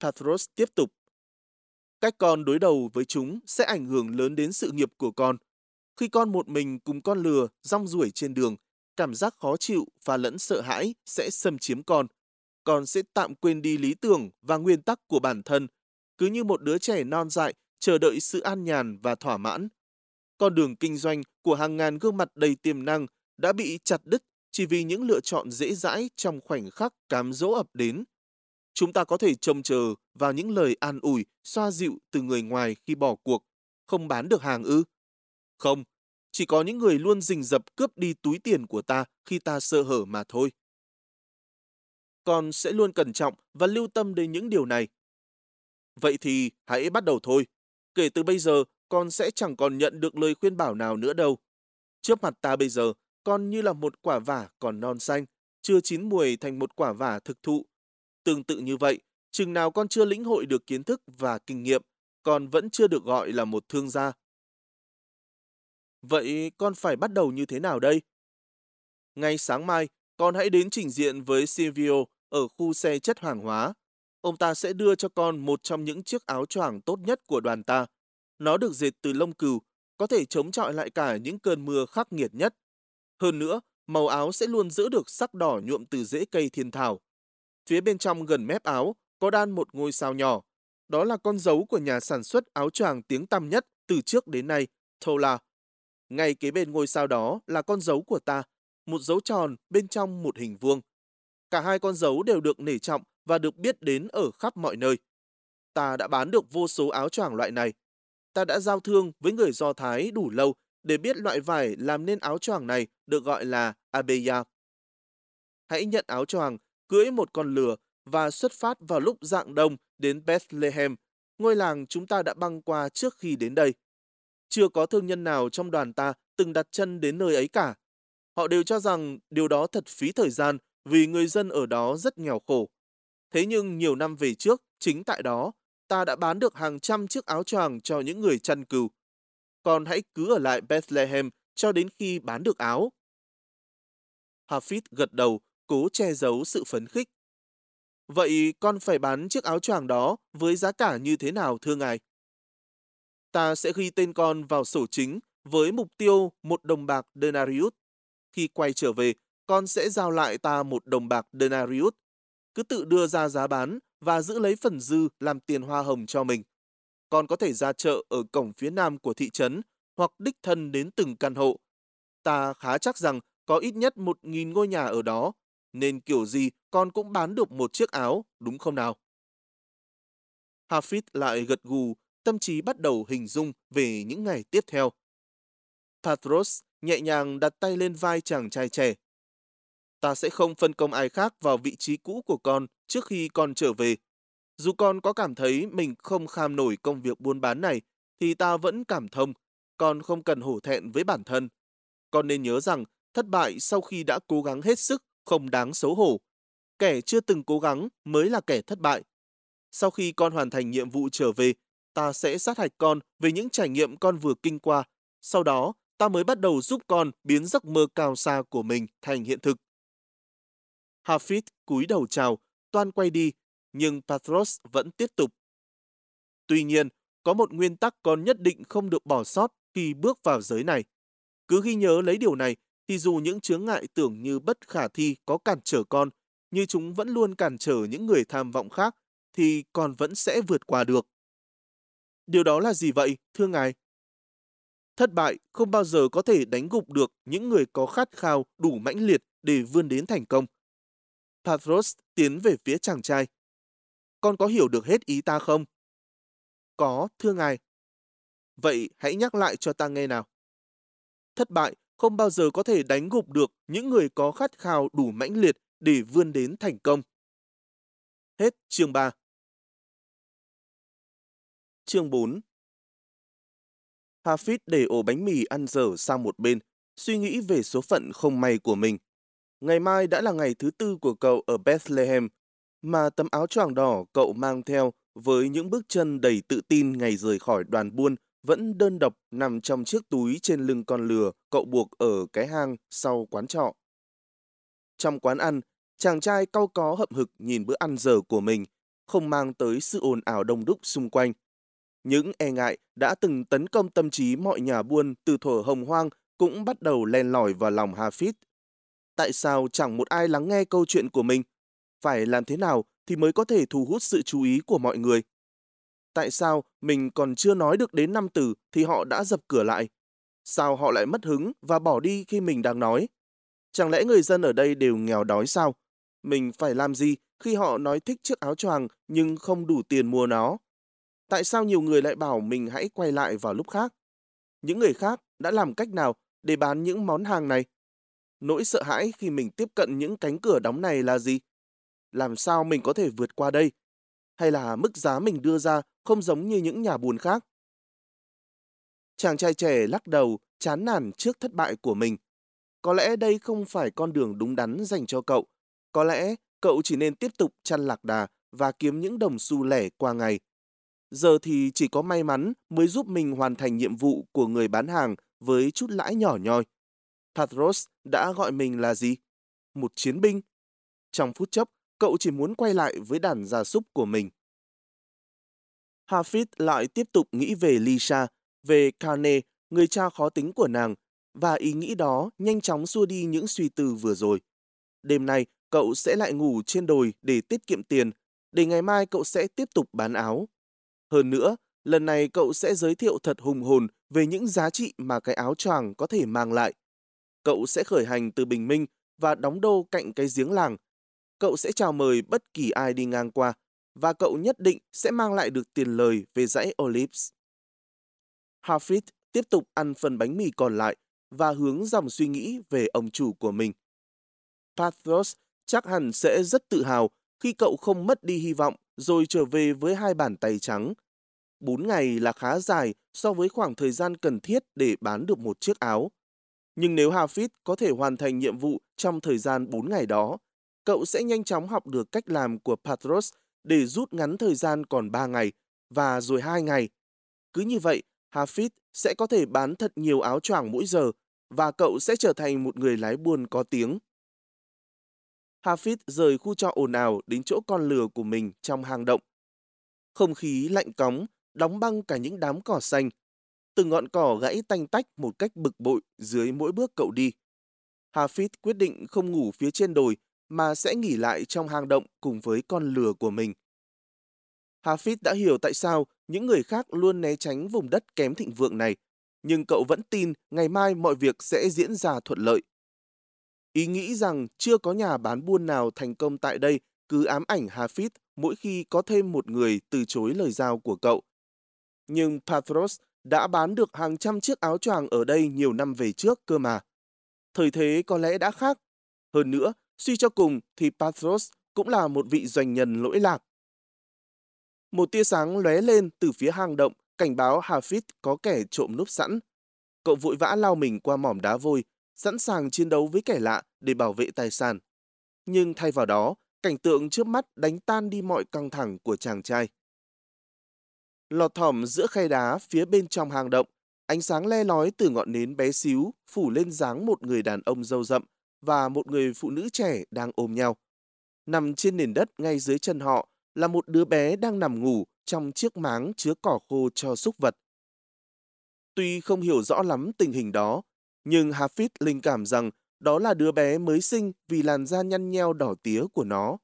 Patros tiếp tục. Cách con đối đầu với chúng sẽ ảnh hưởng lớn đến sự nghiệp của con. Khi con một mình cùng con lừa, rong ruổi trên đường, cảm giác khó chịu và lẫn sợ hãi sẽ xâm chiếm con. Con sẽ tạm quên đi lý tưởng và nguyên tắc của bản thân, cứ như một đứa trẻ non dại chờ đợi sự an nhàn và thỏa mãn. Con đường kinh doanh của hàng ngàn gương mặt đầy tiềm năng đã bị chặt đứt chỉ vì những lựa chọn dễ dãi trong khoảnh khắc cám dỗ ập đến. Chúng ta có thể trông chờ vào những lời an ủi, xoa dịu từ người ngoài khi bỏ cuộc, không bán được hàng ư? Không, chỉ có những người luôn rình rập cướp đi túi tiền của ta khi ta sơ hở mà thôi. Con sẽ luôn cẩn trọng và lưu tâm đến những điều này. Vậy thì hãy bắt đầu thôi. Kể từ bây giờ, con sẽ chẳng còn nhận được lời khuyên bảo nào nữa đâu. Trước mặt ta bây giờ, con như là một quả vả còn non xanh, chưa chín mùi thành một quả vả thực thụ. Tương tự như vậy, chừng nào con chưa lĩnh hội được kiến thức và kinh nghiệm, con vẫn chưa được gọi là một thương gia. Vậy con phải bắt đầu như thế nào đây? Ngay sáng mai, con hãy đến trình diện với Silvio ở khu xe chất hàng hóa. Ông ta sẽ đưa cho con một trong những chiếc áo choàng tốt nhất của đoàn ta. Nó được dệt từ lông cừu, có thể chống chọi lại cả những cơn mưa khắc nghiệt nhất. Hơn nữa, màu áo sẽ luôn giữ được sắc đỏ nhuộm từ rễ cây thiên thảo. Phía bên trong gần mép áo có đan một ngôi sao nhỏ. Đó là con dấu của nhà sản xuất áo choàng tiếng tăm nhất từ trước đến nay, Tola. Ngay kế bên ngôi sao đó là con dấu của ta, một dấu tròn bên trong một hình vuông. Cả hai con dấu đều được nể trọng và được biết đến ở khắp mọi nơi. Ta đã bán được vô số áo choàng loại này. Ta đã giao thương với người Do Thái đủ lâu để biết loại vải làm nên áo choàng này được gọi là abeya. Hãy nhận áo choàng, cưỡi một con lừa và xuất phát vào lúc dạng đông đến Bethlehem, ngôi làng chúng ta đã băng qua trước khi đến đây. Chưa có thương nhân nào trong đoàn ta từng đặt chân đến nơi ấy cả. Họ đều cho rằng điều đó thật phí thời gian vì người dân ở đó rất nghèo khổ. Thế nhưng nhiều năm về trước, chính tại đó, ta đã bán được hàng trăm chiếc áo choàng cho những người chăn cừu con hãy cứ ở lại Bethlehem cho đến khi bán được áo. Hafid gật đầu, cố che giấu sự phấn khích. Vậy con phải bán chiếc áo choàng đó với giá cả như thế nào thưa ngài? Ta sẽ ghi tên con vào sổ chính với mục tiêu một đồng bạc denarius. Khi quay trở về, con sẽ giao lại ta một đồng bạc denarius. Cứ tự đưa ra giá bán và giữ lấy phần dư làm tiền hoa hồng cho mình. Con có thể ra chợ ở cổng phía nam của thị trấn hoặc đích thân đến từng căn hộ. Ta khá chắc rằng có ít nhất một nghìn ngôi nhà ở đó, nên kiểu gì con cũng bán được một chiếc áo, đúng không nào? Hafid lại gật gù, tâm trí bắt đầu hình dung về những ngày tiếp theo. Patros nhẹ nhàng đặt tay lên vai chàng trai trẻ. Ta sẽ không phân công ai khác vào vị trí cũ của con trước khi con trở về. Dù con có cảm thấy mình không kham nổi công việc buôn bán này, thì ta vẫn cảm thông. Con không cần hổ thẹn với bản thân. Con nên nhớ rằng thất bại sau khi đã cố gắng hết sức không đáng xấu hổ. Kẻ chưa từng cố gắng mới là kẻ thất bại. Sau khi con hoàn thành nhiệm vụ trở về, ta sẽ sát hạch con về những trải nghiệm con vừa kinh qua. Sau đó, ta mới bắt đầu giúp con biến giấc mơ cao xa của mình thành hiện thực. Hafid cúi đầu chào, toan quay đi, nhưng Patros vẫn tiếp tục. Tuy nhiên, có một nguyên tắc con nhất định không được bỏ sót khi bước vào giới này. Cứ ghi nhớ lấy điều này, thì dù những chướng ngại tưởng như bất khả thi có cản trở con, như chúng vẫn luôn cản trở những người tham vọng khác, thì con vẫn sẽ vượt qua được. Điều đó là gì vậy, thưa ngài? Thất bại không bao giờ có thể đánh gục được những người có khát khao đủ mãnh liệt để vươn đến thành công. Patros tiến về phía chàng trai. Con có hiểu được hết ý ta không? Có, thưa ngài. Vậy hãy nhắc lại cho ta nghe nào. Thất bại không bao giờ có thể đánh gục được những người có khát khao đủ mãnh liệt để vươn đến thành công. Hết chương 3 Chương 4 Hafid để ổ bánh mì ăn dở sang một bên, suy nghĩ về số phận không may của mình. Ngày mai đã là ngày thứ tư của cậu ở Bethlehem, mà tấm áo choàng đỏ cậu mang theo với những bước chân đầy tự tin ngày rời khỏi đoàn buôn vẫn đơn độc nằm trong chiếc túi trên lưng con lừa cậu buộc ở cái hang sau quán trọ. Trong quán ăn, chàng trai cau có hậm hực nhìn bữa ăn giờ của mình, không mang tới sự ồn ào đông đúc xung quanh. Những e ngại đã từng tấn công tâm trí mọi nhà buôn từ thuở hồng hoang cũng bắt đầu len lỏi vào lòng Hafid. Tại sao chẳng một ai lắng nghe câu chuyện của mình? Phải làm thế nào thì mới có thể thu hút sự chú ý của mọi người? Tại sao mình còn chưa nói được đến năm từ thì họ đã dập cửa lại? Sao họ lại mất hứng và bỏ đi khi mình đang nói? Chẳng lẽ người dân ở đây đều nghèo đói sao? Mình phải làm gì khi họ nói thích chiếc áo choàng nhưng không đủ tiền mua nó? Tại sao nhiều người lại bảo mình hãy quay lại vào lúc khác? Những người khác đã làm cách nào để bán những món hàng này? Nỗi sợ hãi khi mình tiếp cận những cánh cửa đóng này là gì? Làm sao mình có thể vượt qua đây? Hay là mức giá mình đưa ra không giống như những nhà buôn khác? Chàng trai trẻ lắc đầu, chán nản trước thất bại của mình. Có lẽ đây không phải con đường đúng đắn dành cho cậu. Có lẽ cậu chỉ nên tiếp tục chăn lạc đà và kiếm những đồng xu lẻ qua ngày. Giờ thì chỉ có may mắn mới giúp mình hoàn thành nhiệm vụ của người bán hàng với chút lãi nhỏ nhoi. Patros đã gọi mình là gì? Một chiến binh. Trong phút chốc, cậu chỉ muốn quay lại với đàn gia súc của mình. Hafid lại tiếp tục nghĩ về Lisa, về Kane, người cha khó tính của nàng, và ý nghĩ đó nhanh chóng xua đi những suy tư vừa rồi. Đêm nay, cậu sẽ lại ngủ trên đồi để tiết kiệm tiền, để ngày mai cậu sẽ tiếp tục bán áo. Hơn nữa, lần này cậu sẽ giới thiệu thật hùng hồn về những giá trị mà cái áo choàng có thể mang lại. Cậu sẽ khởi hành từ Bình Minh và đóng đô cạnh cái giếng làng. Cậu sẽ chào mời bất kỳ ai đi ngang qua, và cậu nhất định sẽ mang lại được tiền lời về dãy Olives. Hafid tiếp tục ăn phần bánh mì còn lại và hướng dòng suy nghĩ về ông chủ của mình. Pathos chắc hẳn sẽ rất tự hào khi cậu không mất đi hy vọng rồi trở về với hai bàn tay trắng. Bốn ngày là khá dài so với khoảng thời gian cần thiết để bán được một chiếc áo. Nhưng nếu Hafid có thể hoàn thành nhiệm vụ trong thời gian 4 ngày đó, cậu sẽ nhanh chóng học được cách làm của Patros để rút ngắn thời gian còn 3 ngày và rồi 2 ngày. Cứ như vậy, Hafid sẽ có thể bán thật nhiều áo choàng mỗi giờ và cậu sẽ trở thành một người lái buôn có tiếng. Hafid rời khu trọ ồn ào đến chỗ con lừa của mình trong hang động. Không khí lạnh cóng, đóng băng cả những đám cỏ xanh. Từng ngọn cỏ gãy tanh tách một cách bực bội dưới mỗi bước cậu đi. Hafid quyết định không ngủ phía trên đồi mà sẽ nghỉ lại trong hang động cùng với con lừa của mình. Hafid đã hiểu tại sao những người khác luôn né tránh vùng đất kém thịnh vượng này, nhưng cậu vẫn tin ngày mai mọi việc sẽ diễn ra thuận lợi. Ý nghĩ rằng chưa có nhà bán buôn nào thành công tại đây cứ ám ảnh Hafid mỗi khi có thêm một người từ chối lời giao của cậu. Nhưng Patros đã bán được hàng trăm chiếc áo choàng ở đây nhiều năm về trước cơ mà. Thời thế có lẽ đã khác. Hơn nữa, suy cho cùng thì Patros cũng là một vị doanh nhân lỗi lạc. Một tia sáng lóe lên từ phía hang động, cảnh báo Hafid có kẻ trộm núp sẵn. Cậu vội vã lao mình qua mỏm đá vôi, sẵn sàng chiến đấu với kẻ lạ để bảo vệ tài sản. Nhưng thay vào đó, cảnh tượng trước mắt đánh tan đi mọi căng thẳng của chàng trai. Lọt thỏm giữa khe đá phía bên trong hang động, ánh sáng le lói từ ngọn nến bé xíu phủ lên dáng một người đàn ông râu rậm và một người phụ nữ trẻ đang ôm nhau. Nằm trên nền đất ngay dưới chân họ là một đứa bé đang nằm ngủ trong chiếc máng chứa cỏ khô cho súc vật. Tuy không hiểu rõ lắm tình hình đó, nhưng Hafid linh cảm rằng đó là đứa bé mới sinh vì làn da nhăn nheo đỏ tía của nó.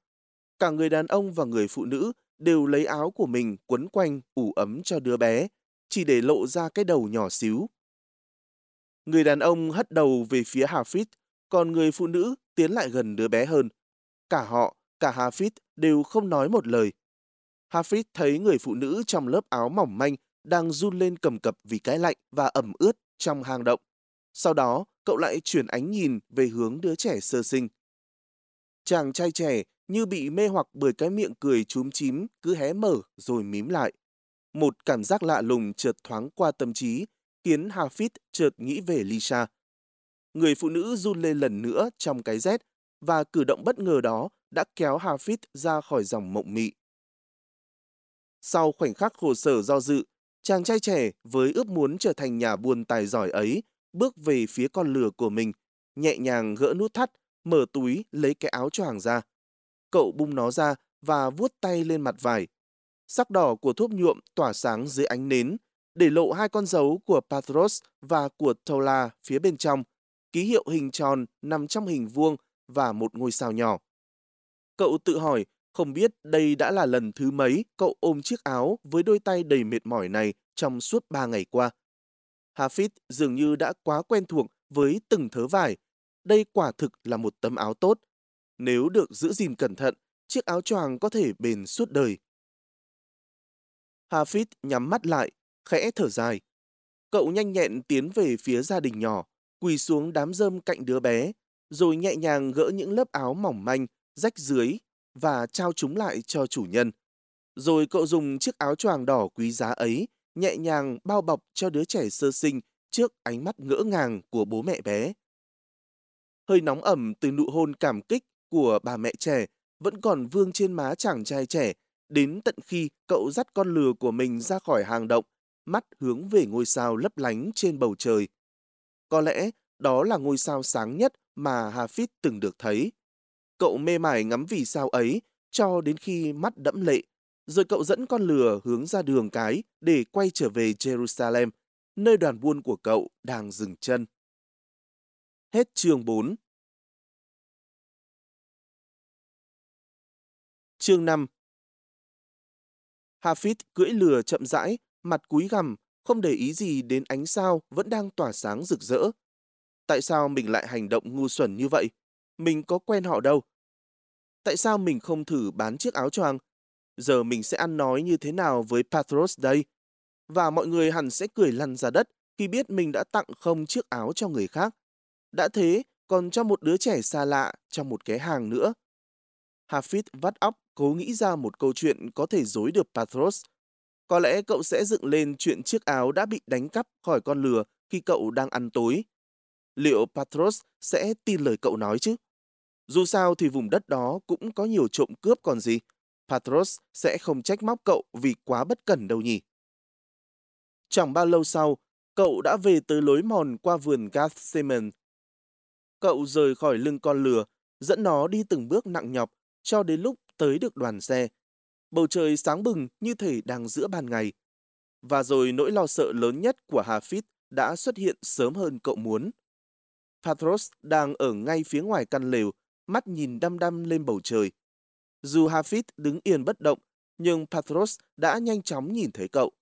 Cả người đàn ông và người phụ nữ đều lấy áo của mình quấn quanh ủ ấm cho đứa bé, chỉ để lộ ra cái đầu nhỏ xíu. Người đàn ông hất đầu về phía Hafid, còn người phụ nữ tiến lại gần đứa bé hơn. Cả họ, cả Hafid đều không nói một lời. Hafid thấy người phụ nữ trong lớp áo mỏng manh đang run lên cầm cập vì cái lạnh và ẩm ướt trong hang động. Sau đó, cậu lại chuyển ánh nhìn về hướng đứa trẻ sơ sinh. Chàng trai trẻ như bị mê hoặc bởi cái miệng cười chúm chím cứ hé mở rồi mím lại. Một cảm giác lạ lùng chợt thoáng qua tâm trí, khiến Hafid chợt nghĩ về Lisa. Người phụ nữ run lên lần nữa trong cái rét, và cử động bất ngờ đó đã kéo Hafid ra khỏi dòng mộng mị. Sau khoảnh khắc khổ sở do dự, chàng trai trẻ với ước muốn trở thành nhà buôn tài giỏi ấy bước về phía con lừa của mình, nhẹ nhàng gỡ nút thắt, mở túi lấy cái áo choàng ra. Cậu bung nó ra và vuốt tay lên mặt vải. Sắc đỏ của thuốc nhuộm tỏa sáng dưới ánh nến, để lộ hai con dấu của Patros và của Tola phía bên trong, ký hiệu hình tròn nằm trong hình vuông và một ngôi sao nhỏ. Cậu tự hỏi Không biết đây đã là lần thứ mấy cậu ôm chiếc áo với đôi tay đầy mệt mỏi này trong suốt ba ngày qua. Hafid dường như đã quá quen thuộc với từng thớ vải. Đây quả thực là một tấm áo tốt. Nếu được giữ gìn cẩn thận, chiếc áo choàng có thể bền suốt đời. Hafid nhắm mắt lại, khẽ thở dài. Cậu nhanh nhẹn tiến về phía gia đình nhỏ, quỳ xuống đám rơm cạnh đứa bé, rồi nhẹ nhàng gỡ những lớp áo mỏng manh, rách dưới và trao chúng lại cho chủ nhân. Rồi cậu dùng chiếc áo choàng đỏ quý giá ấy nhẹ nhàng bao bọc cho đứa trẻ sơ sinh trước ánh mắt ngỡ ngàng của bố mẹ bé. Hơi nóng ẩm từ nụ hôn cảm kích của bà mẹ trẻ vẫn còn vương trên má chàng trai trẻ đến tận khi cậu dắt con lừa của mình ra khỏi hang động, mắt hướng về ngôi sao lấp lánh trên bầu trời. Có lẽ đó là ngôi sao sáng nhất mà Hafid từng được thấy. Cậu mê mải ngắm vì sao ấy cho đến khi mắt đẫm lệ, rồi cậu dẫn con lừa hướng ra đường cái để quay trở về Jerusalem, nơi đoàn buôn của cậu đang dừng chân. Hết chương 4 Chương 5 Hafid cưỡi lừa chậm rãi, mặt cúi gằm, không để ý gì đến ánh sao vẫn đang tỏa sáng rực rỡ. Tại sao mình lại hành động ngu xuẩn như vậy? Mình có quen họ đâu. Tại sao mình không thử bán chiếc áo choàng? Giờ mình sẽ ăn nói như thế nào với Patros đây? Và mọi người hẳn sẽ cười lăn ra đất khi biết mình đã tặng không chiếc áo cho người khác. Đã thế, còn cho một đứa trẻ xa lạ trong một cái hàng nữa. Hafid vắt óc cố nghĩ ra một câu chuyện có thể dối được Patros. Có lẽ cậu sẽ dựng lên chuyện chiếc áo đã bị đánh cắp khỏi con lừa khi cậu đang ăn tối. Liệu Patros sẽ tin lời cậu nói chứ? Dù sao thì vùng đất đó cũng có nhiều trộm cướp còn gì. Patros sẽ không trách móc cậu vì quá bất cẩn đâu nhỉ. Chẳng bao lâu sau, cậu đã về tới lối mòn qua vườn Gethsemane. Cậu rời khỏi lưng con lừa, dẫn nó đi từng bước nặng nhọc cho đến lúc tới được đoàn xe. Bầu trời sáng bừng như thể đang giữa ban ngày. Và rồi nỗi lo sợ lớn nhất của Hafid đã xuất hiện sớm hơn cậu muốn. Patros đang ở ngay phía ngoài căn lều, mắt nhìn đăm đăm lên bầu trời. Dù Hafid đứng yên bất động, nhưng Patros đã nhanh chóng nhìn thấy cậu.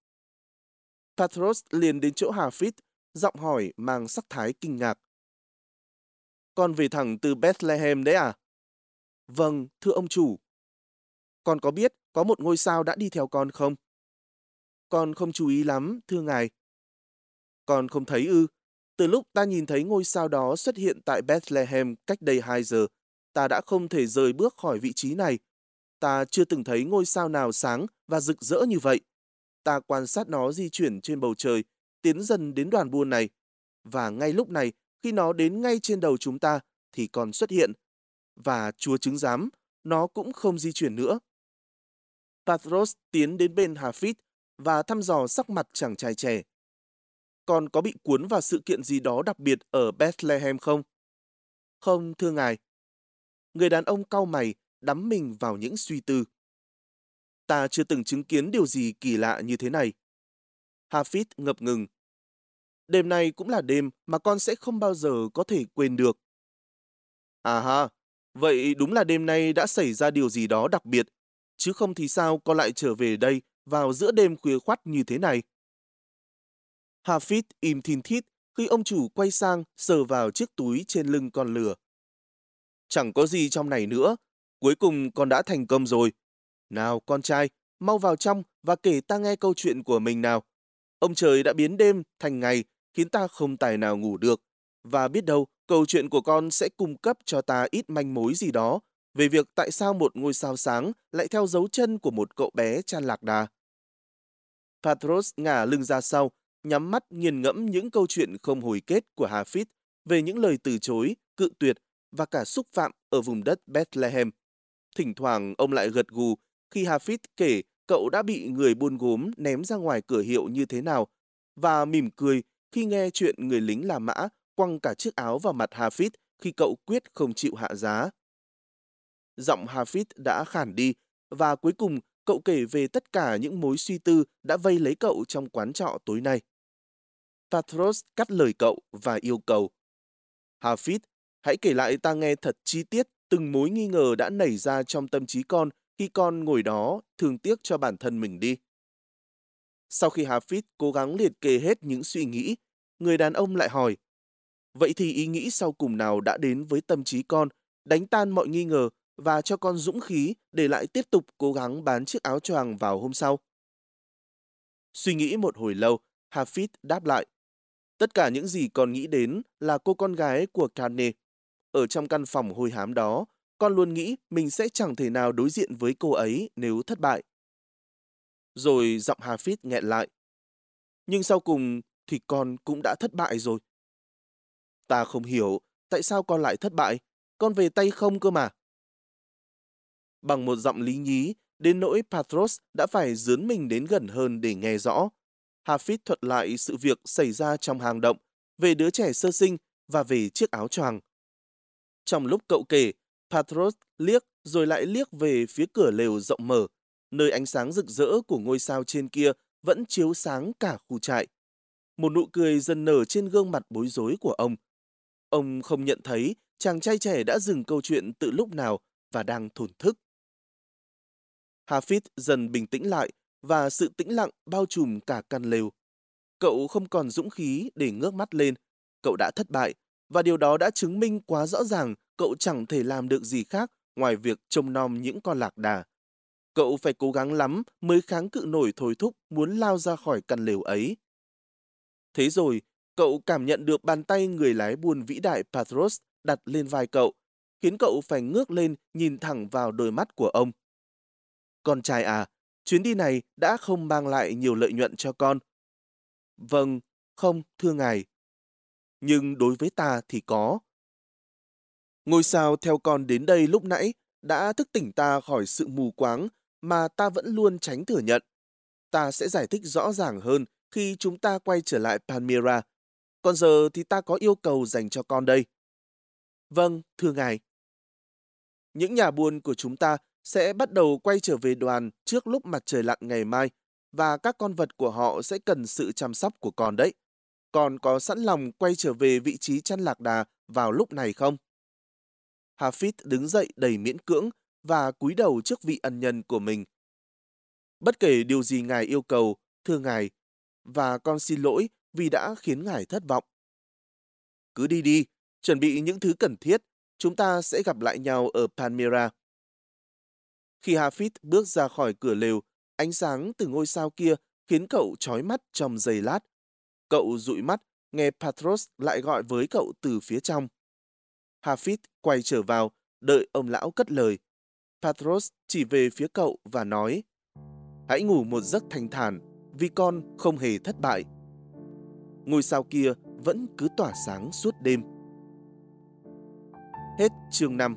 Patros liền đến chỗ Hafid, giọng hỏi mang sắc thái kinh ngạc. Con về thẳng từ Bethlehem đấy à? Vâng, thưa ông chủ. Con có biết có một ngôi sao đã đi theo con không? Con không chú ý lắm, thưa ngài. Con không thấy ư. Từ lúc ta nhìn thấy ngôi sao đó xuất hiện tại Bethlehem cách đây 2 giờ, ta đã không thể rời bước khỏi vị trí này. Ta chưa từng thấy ngôi sao nào sáng và rực rỡ như vậy. Ta quan sát nó di chuyển trên bầu trời, tiến dần đến đoàn buôn này. Và ngay lúc này, khi nó đến ngay trên đầu chúng ta, thì còn xuất hiện. Và chúa chứng giám, nó cũng không di chuyển nữa. Patros tiến đến bên Hafid và thăm dò sắc mặt chàng trai trẻ. Còn có bị cuốn vào sự kiện gì đó đặc biệt ở Bethlehem không? Không, thưa ngài. Người đàn ông cau mày, đắm mình vào những suy tư. Ta chưa từng chứng kiến điều gì kỳ lạ như thế này. Hafid ngập ngừng. Đêm nay cũng là đêm mà con sẽ không bao giờ có thể quên được. À ha, vậy đúng là đêm nay đã xảy ra điều gì đó đặc biệt, chứ không thì sao con lại trở về đây vào giữa đêm khuya khoắt như thế này. Hafid im thin thít khi ông chủ quay sang sờ vào chiếc túi trên lưng con lừa. Chẳng có gì trong này nữa, cuối cùng con đã thành công rồi. Nào con trai, mau vào trong và kể ta nghe câu chuyện của mình nào. Ông trời đã biến đêm thành ngày khiến ta không tài nào ngủ được. Và biết đâu, câu chuyện của con sẽ cung cấp cho ta ít manh mối gì đó về việc tại sao một ngôi sao sáng lại theo dấu chân của một cậu bé chan lạc đà. Patros ngả lưng ra sau, nhắm mắt nghiền ngẫm những câu chuyện không hồi kết của Hafid về những lời từ chối, cự tuyệt và cả xúc phạm ở vùng đất Bethlehem. Thỉnh thoảng ông lại gật gù khi Hafid kể cậu đã bị người buôn gốm ném ra ngoài cửa hiệu như thế nào và mỉm cười khi nghe chuyện người lính La Mã quăng cả chiếc áo vào mặt Hafid khi cậu quyết không chịu hạ giá. Giọng Hafid đã khản đi và cuối cùng cậu kể về tất cả những mối suy tư đã vây lấy cậu trong quán trọ tối nay. Patros cắt lời cậu và yêu cầu. Hafid, hãy kể lại ta nghe thật chi tiết từng mối nghi ngờ đã nảy ra trong tâm trí con khi con ngồi đó thương tiếc cho bản thân mình đi. Sau khi Hafid cố gắng liệt kê hết những suy nghĩ, người đàn ông lại hỏi, vậy thì ý nghĩ sau cùng nào đã đến với tâm trí con, đánh tan mọi nghi ngờ và cho con dũng khí để lại tiếp tục cố gắng bán chiếc áo choàng vào hôm sau? Suy nghĩ một hồi lâu, Hafid đáp lại, tất cả những gì con nghĩ đến là cô con gái của Kane. Ở trong căn phòng hôi hám đó, con luôn nghĩ mình sẽ chẳng thể nào đối diện với cô ấy nếu thất bại. Rồi giọng Hafid nghẹn lại. Nhưng sau cùng thì con cũng đã thất bại rồi. Ta không hiểu tại sao con lại thất bại. Con về tay không cơ mà. Bằng một giọng lý nhí, đến nỗi Patros đã phải dướn mình đến gần hơn để nghe rõ. Hafid thuật lại sự việc xảy ra trong hang động, về đứa trẻ sơ sinh và về chiếc áo choàng. Trong lúc cậu kể, Patros liếc rồi lại liếc về phía cửa lều rộng mở, nơi ánh sáng rực rỡ của ngôi sao trên kia vẫn chiếu sáng cả khu trại. Một nụ cười dần nở trên gương mặt bối rối của ông. Ông không nhận thấy chàng trai trẻ đã dừng câu chuyện từ lúc nào và đang thổn thức. Hafid dần bình tĩnh lại và sự tĩnh lặng bao trùm cả căn lều. Cậu không còn dũng khí để ngước mắt lên. Cậu đã thất bại và điều đó đã chứng minh quá rõ ràng cậu chẳng thể làm được gì khác ngoài việc trông nom những con lạc đà. Cậu phải cố gắng lắm mới kháng cự nổi thôi thúc muốn lao ra khỏi căn lều ấy. Thế rồi, cậu cảm nhận được bàn tay người lái buôn vĩ đại Patros đặt lên vai cậu, khiến cậu phải ngước lên nhìn thẳng vào đôi mắt của ông. Con trai à, chuyến đi này đã không mang lại nhiều lợi nhuận cho con. Vâng, không, thưa ngài. Nhưng đối với ta thì có. Ngôi sao theo con đến đây lúc nãy đã thức tỉnh ta khỏi sự mù quáng mà ta vẫn luôn tránh thừa nhận. Ta sẽ giải thích rõ ràng hơn khi chúng ta quay trở lại Palmyra. Còn giờ thì ta có yêu cầu dành cho con đây. Vâng, thưa ngài. Những nhà buôn của chúng ta sẽ bắt đầu quay trở về đoàn trước lúc mặt trời lặn ngày mai và các con vật của họ sẽ cần sự chăm sóc của con đấy. Con có sẵn lòng quay trở về vị trí chăn lạc đà vào lúc này không? Hafid đứng dậy đầy miễn cưỡng và cúi đầu trước vị ân nhân của mình. Bất kể điều gì ngài yêu cầu, thưa ngài, và con xin lỗi vì đã khiến ngài thất vọng. Cứ đi đi, chuẩn bị những thứ cần thiết, chúng ta sẽ gặp lại nhau ở Palmyra. Khi Hafid bước ra khỏi cửa lều, ánh sáng từ ngôi sao kia khiến cậu trói mắt trong giây lát. Cậu dụi mắt, nghe Patros lại gọi với cậu từ phía trong. Hafid quay trở vào, đợi ông lão cất lời. Patros chỉ về phía cậu và nói Hãy ngủ một giấc thanh thản, vì con không hề thất bại. Ngôi sao kia vẫn cứ tỏa sáng suốt đêm. Hết chương 5